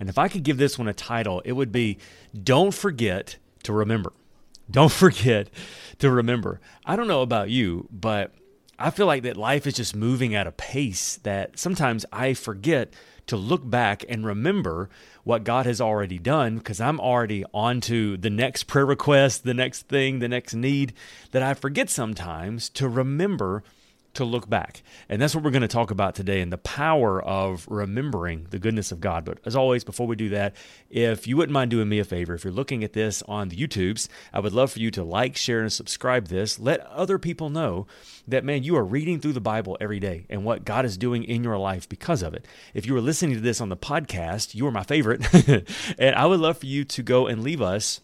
And if I could give this one a title, it would be Don't Forget to Remember. Don't forget to remember. I don't know about you, but I feel like that life is just moving at a pace that sometimes I forget to look back and remember what God has already done because I'm already on to the next prayer request, the next thing, the next need that I forget sometimes to remember to look back. And that's what we're going to talk about today and the power of remembering the goodness of God. But as always, before we do that, if you wouldn't mind doing me a favor, if you're looking at this on the YouTubes, I would love for you to like, share, and subscribe this. Let other people know that, man, you are reading through the Bible every day and what God is doing in your life because of it. If you are listening to this on the podcast, you are my favorite. and I would love for you to go and leave us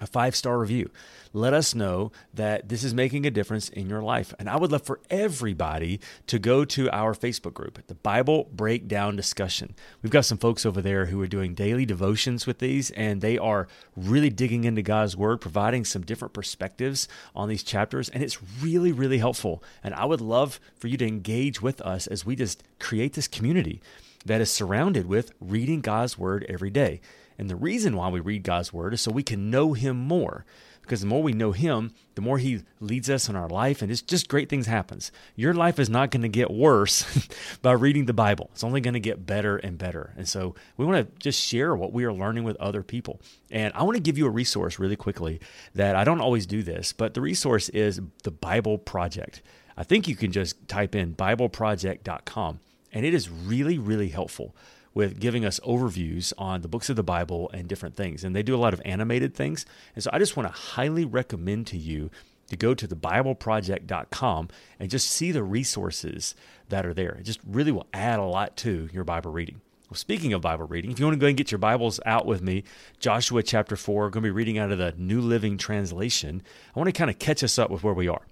a five star review. Let us know that this is making a difference in your life. And I would love for everybody to go to our Facebook group, the Bible Breakdown Discussion. We've got some folks over there who are doing daily devotions with these, and they are really digging into God's Word, providing some different perspectives on these chapters. And it's really, really helpful. And I would love for you to engage with us as we just create this community that is surrounded with reading God's Word every day. And the reason why we read God's word is so we can know Him more. Because the more we know Him, the more He leads us in our life, and it's just great things happens. Your life is not going to get worse by reading the Bible. It's only going to get better and better. And so we want to just share what we are learning with other people. And I want to give you a resource really quickly that I don't always do this, but the resource is the Bible Project. I think you can just type in BibleProject.com, and it is really, really helpful with giving us overviews on the books of the Bible and different things. And they do a lot of animated things. And so I just want to highly recommend to you to go to thebibleproject.com and just see the resources that are there. It just really will add a lot to your Bible reading. Well, speaking of Bible reading, if you want to go and get your Bibles out with me, Joshua chapter 4, I'm going to be reading out of the New Living Translation. I want to kind of catch us up with where we are.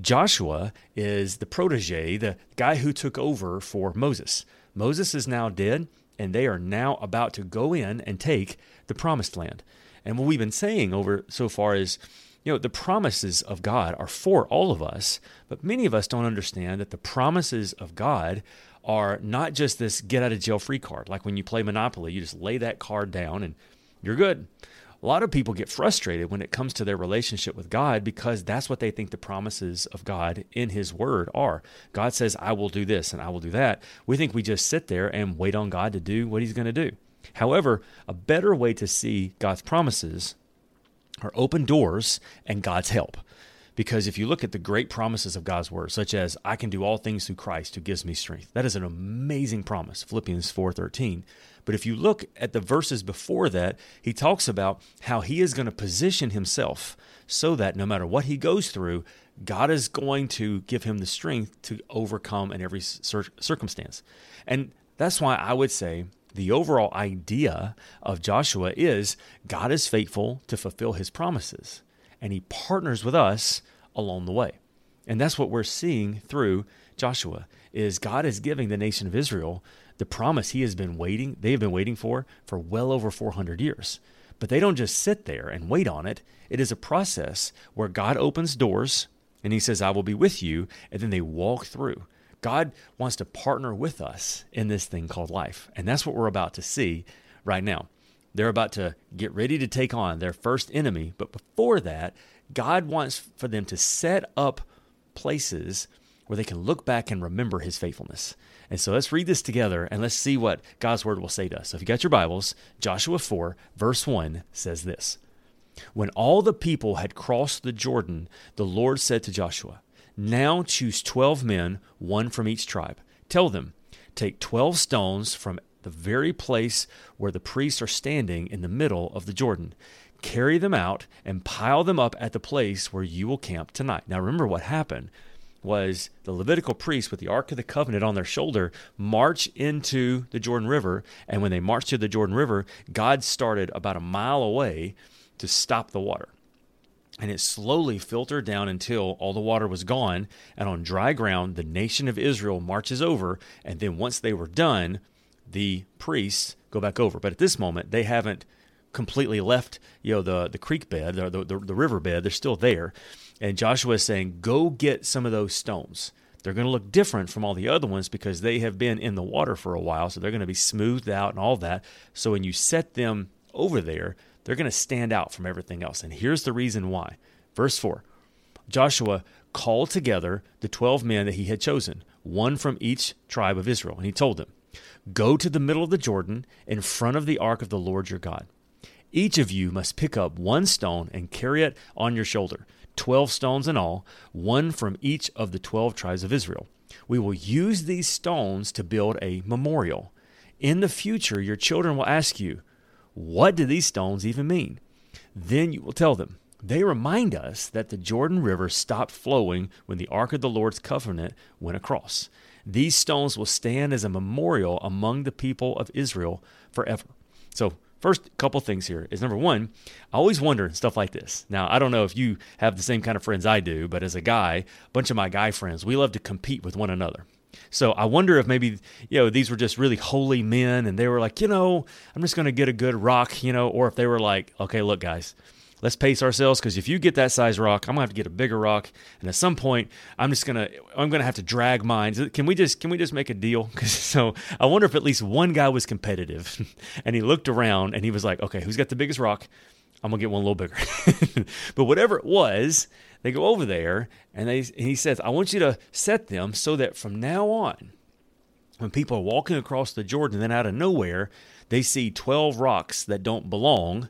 Joshua is the protege, the guy who took over for Moses. Moses is now dead, and they are now about to go in and take the promised land. And what we've been saying over so far is, you know, the promises of God are for all of us, but many of us don't understand that the promises of God are not just this get out of jail free card. Like when you play Monopoly, you just lay that card down and you're good a lot of people get frustrated when it comes to their relationship with God because that's what they think the promises of God in His Word are. God says, I will do this and I will do that. We think we just sit there and wait on God to do what He's going to do. However, a better way to see God's promises are open doors and God's help. Because if you look at the great promises of God's word, such as I can do all things through Christ who gives me strength, that is an amazing promise, Philippians 4:13. But if you look at the verses before that, he talks about how he is going to position himself so that no matter what he goes through, God is going to give him the strength to overcome in every circumstance. And that's why I would say the overall idea of Joshua is God is faithful to fulfill his promises and he partners with us along the way. And that's what we're seeing through Joshua is God is giving the nation of Israel the promise he has been waiting, they have been waiting for for well over 400 years. But they don't just sit there and wait on it. It is a process where God opens doors and he says, I will be with you. And then they walk through. God wants to partner with us in this thing called life. And that's what we're about to see right now. They're about to get ready to take on their first enemy. But before that, God wants for them to set up places where they can look back and remember his faithfulness. And so let's read this together and let's see what God's word will say to us. So if you got your Bibles, Joshua 4, verse 1 says this When all the people had crossed the Jordan, the Lord said to Joshua, Now choose 12 men, one from each tribe. Tell them, Take 12 stones from the very place where the priests are standing in the middle of the Jordan. Carry them out and pile them up at the place where you will camp tonight. Now, remember what happened was the Levitical priests with the Ark of the Covenant on their shoulder march into the Jordan River. And when they marched to the Jordan River, God started about a mile away to stop the water. And it slowly filtered down until all the water was gone. And on dry ground, the nation of Israel marches over. And then once they were done, the priests go back over. But at this moment, they haven't completely left, you know, the, the creek bed, the, the, the river bed. They're still there. And Joshua is saying, go get some of those stones. They're going to look different from all the other ones because they have been in the water for a while. So they're going to be smoothed out and all that. So when you set them over there, they're going to stand out from everything else. And here's the reason why. Verse 4 Joshua called together the 12 men that he had chosen, one from each tribe of Israel. And he told them, Go to the middle of the Jordan in front of the ark of the Lord your God. Each of you must pick up one stone and carry it on your shoulder 12 stones in all, one from each of the 12 tribes of Israel. We will use these stones to build a memorial. In the future, your children will ask you, What do these stones even mean? Then you will tell them, They remind us that the Jordan River stopped flowing when the Ark of the Lord's covenant went across. These stones will stand as a memorial among the people of Israel forever. So, First couple things here is number one, I always wonder stuff like this. Now, I don't know if you have the same kind of friends I do, but as a guy, a bunch of my guy friends, we love to compete with one another. So I wonder if maybe, you know, these were just really holy men and they were like, you know, I'm just going to get a good rock, you know, or if they were like, okay, look, guys, let's pace ourselves because if you get that size rock, I'm gonna have to get a bigger rock, and at some point, I'm just gonna I'm gonna have to drag mine. Can we just can we just make a deal? so I wonder if at least one guy was competitive, and he looked around and he was like, okay, who's got the biggest rock? I'm gonna get one a little bigger. but whatever it was, they go over there and they and he says, I want you to set them so that from now on, when people are walking across the Jordan, then out of nowhere, they see 12 rocks that don't belong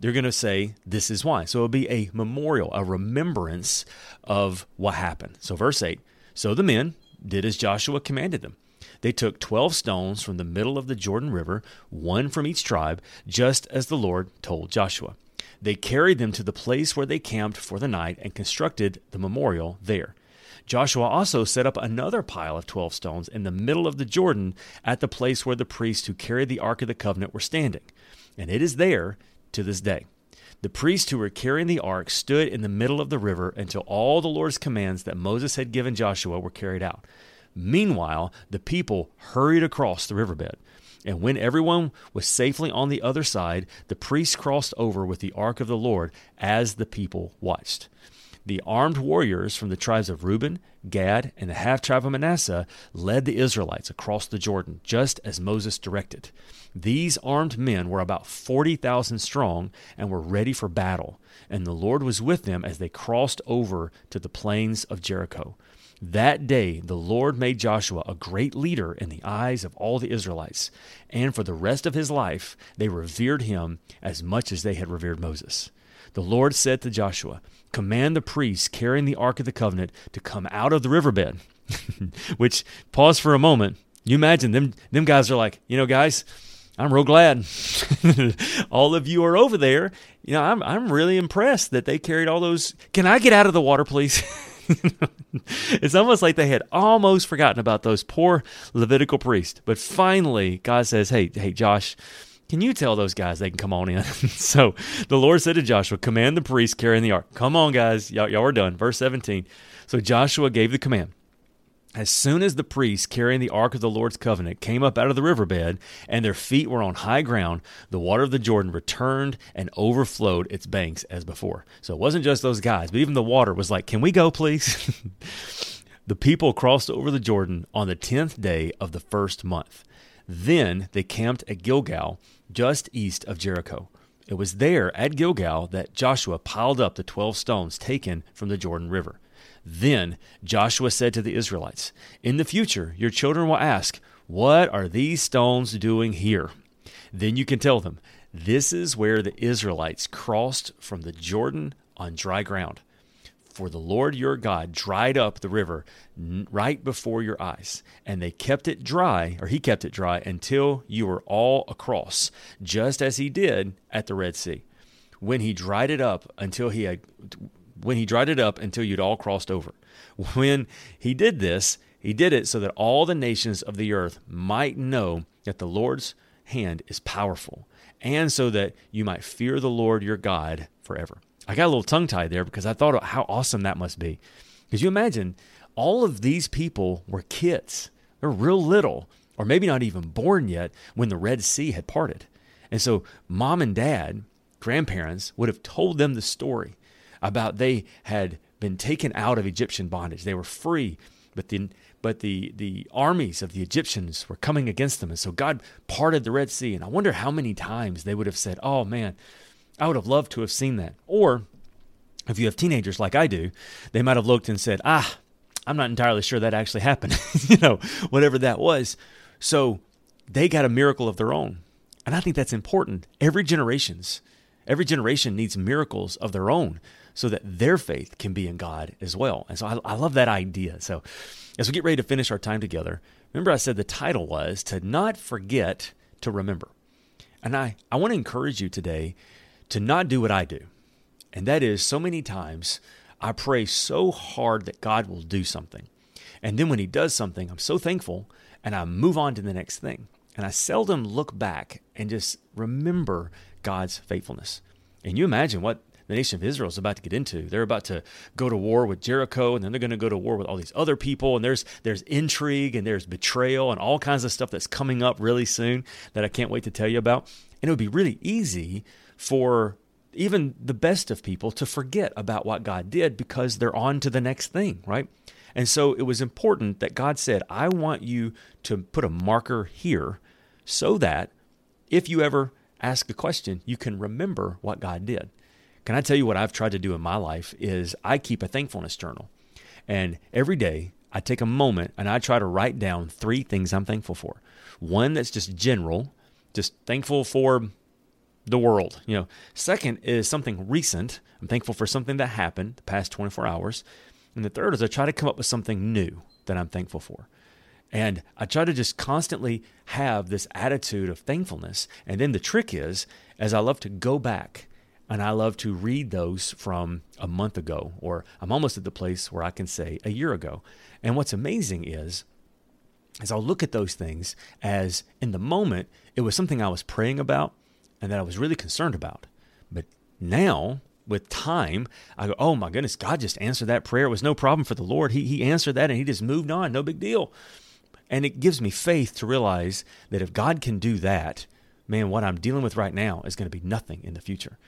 they're going to say, This is why. So it'll be a memorial, a remembrance of what happened. So, verse 8 So the men did as Joshua commanded them. They took 12 stones from the middle of the Jordan River, one from each tribe, just as the Lord told Joshua. They carried them to the place where they camped for the night and constructed the memorial there. Joshua also set up another pile of 12 stones in the middle of the Jordan at the place where the priests who carried the Ark of the Covenant were standing. And it is there to this day. The priests who were carrying the ark stood in the middle of the river until all the Lord's commands that Moses had given Joshua were carried out. Meanwhile, the people hurried across the riverbed. And when everyone was safely on the other side, the priests crossed over with the ark of the Lord as the people watched. The armed warriors from the tribes of Reuben, Gad, and the half tribe of Manasseh led the Israelites across the Jordan, just as Moses directed. These armed men were about 40,000 strong and were ready for battle, and the Lord was with them as they crossed over to the plains of Jericho. That day the Lord made Joshua a great leader in the eyes of all the Israelites, and for the rest of his life they revered him as much as they had revered Moses. The Lord said to Joshua, Command the priests carrying the Ark of the Covenant to come out of the riverbed. Which, pause for a moment. You imagine them, them guys are like, you know, guys, I'm real glad all of you are over there. You know, I'm I'm really impressed that they carried all those. Can I get out of the water, please? it's almost like they had almost forgotten about those poor Levitical priests. But finally, God says, "Hey, hey, Josh." Can you tell those guys they can come on in? so the Lord said to Joshua, Command the priests carrying the ark. Come on, guys. Y'all, y'all are done. Verse 17. So Joshua gave the command. As soon as the priests carrying the ark of the Lord's covenant came up out of the riverbed, and their feet were on high ground, the water of the Jordan returned and overflowed its banks as before. So it wasn't just those guys, but even the water was like, Can we go, please? the people crossed over the Jordan on the tenth day of the first month. Then they camped at Gilgal, just east of Jericho. It was there at Gilgal that Joshua piled up the twelve stones taken from the Jordan River. Then Joshua said to the Israelites, In the future, your children will ask, What are these stones doing here? Then you can tell them, This is where the Israelites crossed from the Jordan on dry ground. For the Lord your God dried up the river right before your eyes, and they kept it dry, or he kept it dry, until you were all across, just as he did at the Red Sea. When he dried it up until he had when he dried it up until you'd all crossed over. When he did this, he did it so that all the nations of the earth might know that the Lord's hand is powerful, and so that you might fear the Lord your God forever. I got a little tongue tied there because I thought how awesome that must be. Because you imagine all of these people were kids, they're real little, or maybe not even born yet when the Red Sea had parted. And so mom and dad, grandparents, would have told them the story about they had been taken out of Egyptian bondage. They were free, but the but the the armies of the Egyptians were coming against them, and so God parted the Red Sea. And I wonder how many times they would have said, "Oh man, I would have loved to have seen that." Or if you have teenagers like I do, they might have looked and said, "Ah, I'm not entirely sure that actually happened." you know, whatever that was. So they got a miracle of their own. And I think that's important. Every generation's every generation needs miracles of their own so that their faith can be in God as well. And so I, I love that idea. So as we get ready to finish our time together, remember I said the title was to not forget to remember. And I, I want to encourage you today to not do what I do. And that is so many times I pray so hard that God will do something. And then when he does something, I'm so thankful and I move on to the next thing. And I seldom look back and just remember God's faithfulness. And you imagine what the nation of Israel is about to get into. They're about to go to war with Jericho, and then they're going to go to war with all these other people. And there's there's intrigue and there's betrayal and all kinds of stuff that's coming up really soon that I can't wait to tell you about. And it would be really easy for even the best of people to forget about what God did because they're on to the next thing, right? And so it was important that God said, I want you to put a marker here so that if you ever ask a question, you can remember what God did. Can I tell you what I've tried to do in my life is I keep a thankfulness journal. And every day I take a moment and I try to write down three things I'm thankful for. One that's just general, just thankful for the world. You know, second is something recent. I'm thankful for something that happened the past 24 hours. And the third is I try to come up with something new that I'm thankful for. And I try to just constantly have this attitude of thankfulness. And then the trick is, as I love to go back and I love to read those from a month ago, or I'm almost at the place where I can say a year ago. And what's amazing is, is I'll look at those things as in the moment, it was something I was praying about and that I was really concerned about. But now, with time, I go, oh my goodness, God just answered that prayer. It was no problem for the Lord. He, he answered that and he just moved on. No big deal. And it gives me faith to realize that if God can do that, man, what I'm dealing with right now is going to be nothing in the future.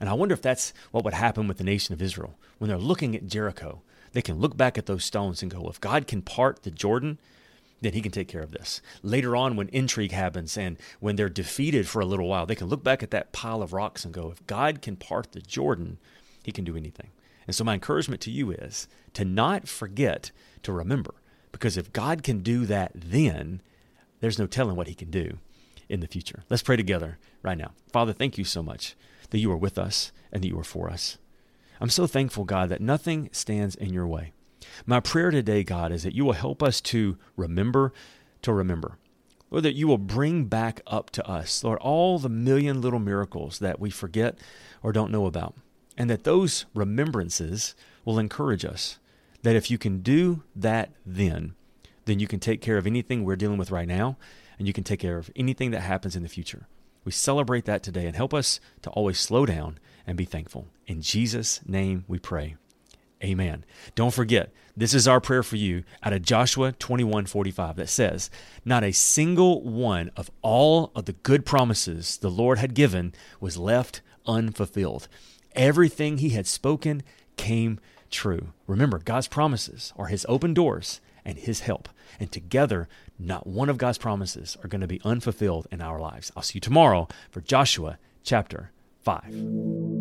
And I wonder if that's what would happen with the nation of Israel. When they're looking at Jericho, they can look back at those stones and go, if God can part the Jordan, then he can take care of this. Later on, when intrigue happens and when they're defeated for a little while, they can look back at that pile of rocks and go, if God can part the Jordan, he can do anything. And so, my encouragement to you is to not forget to remember because if God can do that then, there's no telling what he can do in the future. Let's pray together right now. Father, thank you so much that you are with us and that you are for us. I'm so thankful, God, that nothing stands in your way. My prayer today, God, is that you will help us to remember to remember. Lord, that you will bring back up to us, Lord, all the million little miracles that we forget or don't know about. And that those remembrances will encourage us that if you can do that then, then you can take care of anything we're dealing with right now, and you can take care of anything that happens in the future. We celebrate that today and help us to always slow down and be thankful. In Jesus' name we pray. Amen. Don't forget, this is our prayer for you out of Joshua 21 45 that says, Not a single one of all of the good promises the Lord had given was left unfulfilled. Everything he had spoken came true. Remember, God's promises are His open doors and His help. And together, not one of God's promises are going to be unfulfilled in our lives. I'll see you tomorrow for Joshua chapter 5.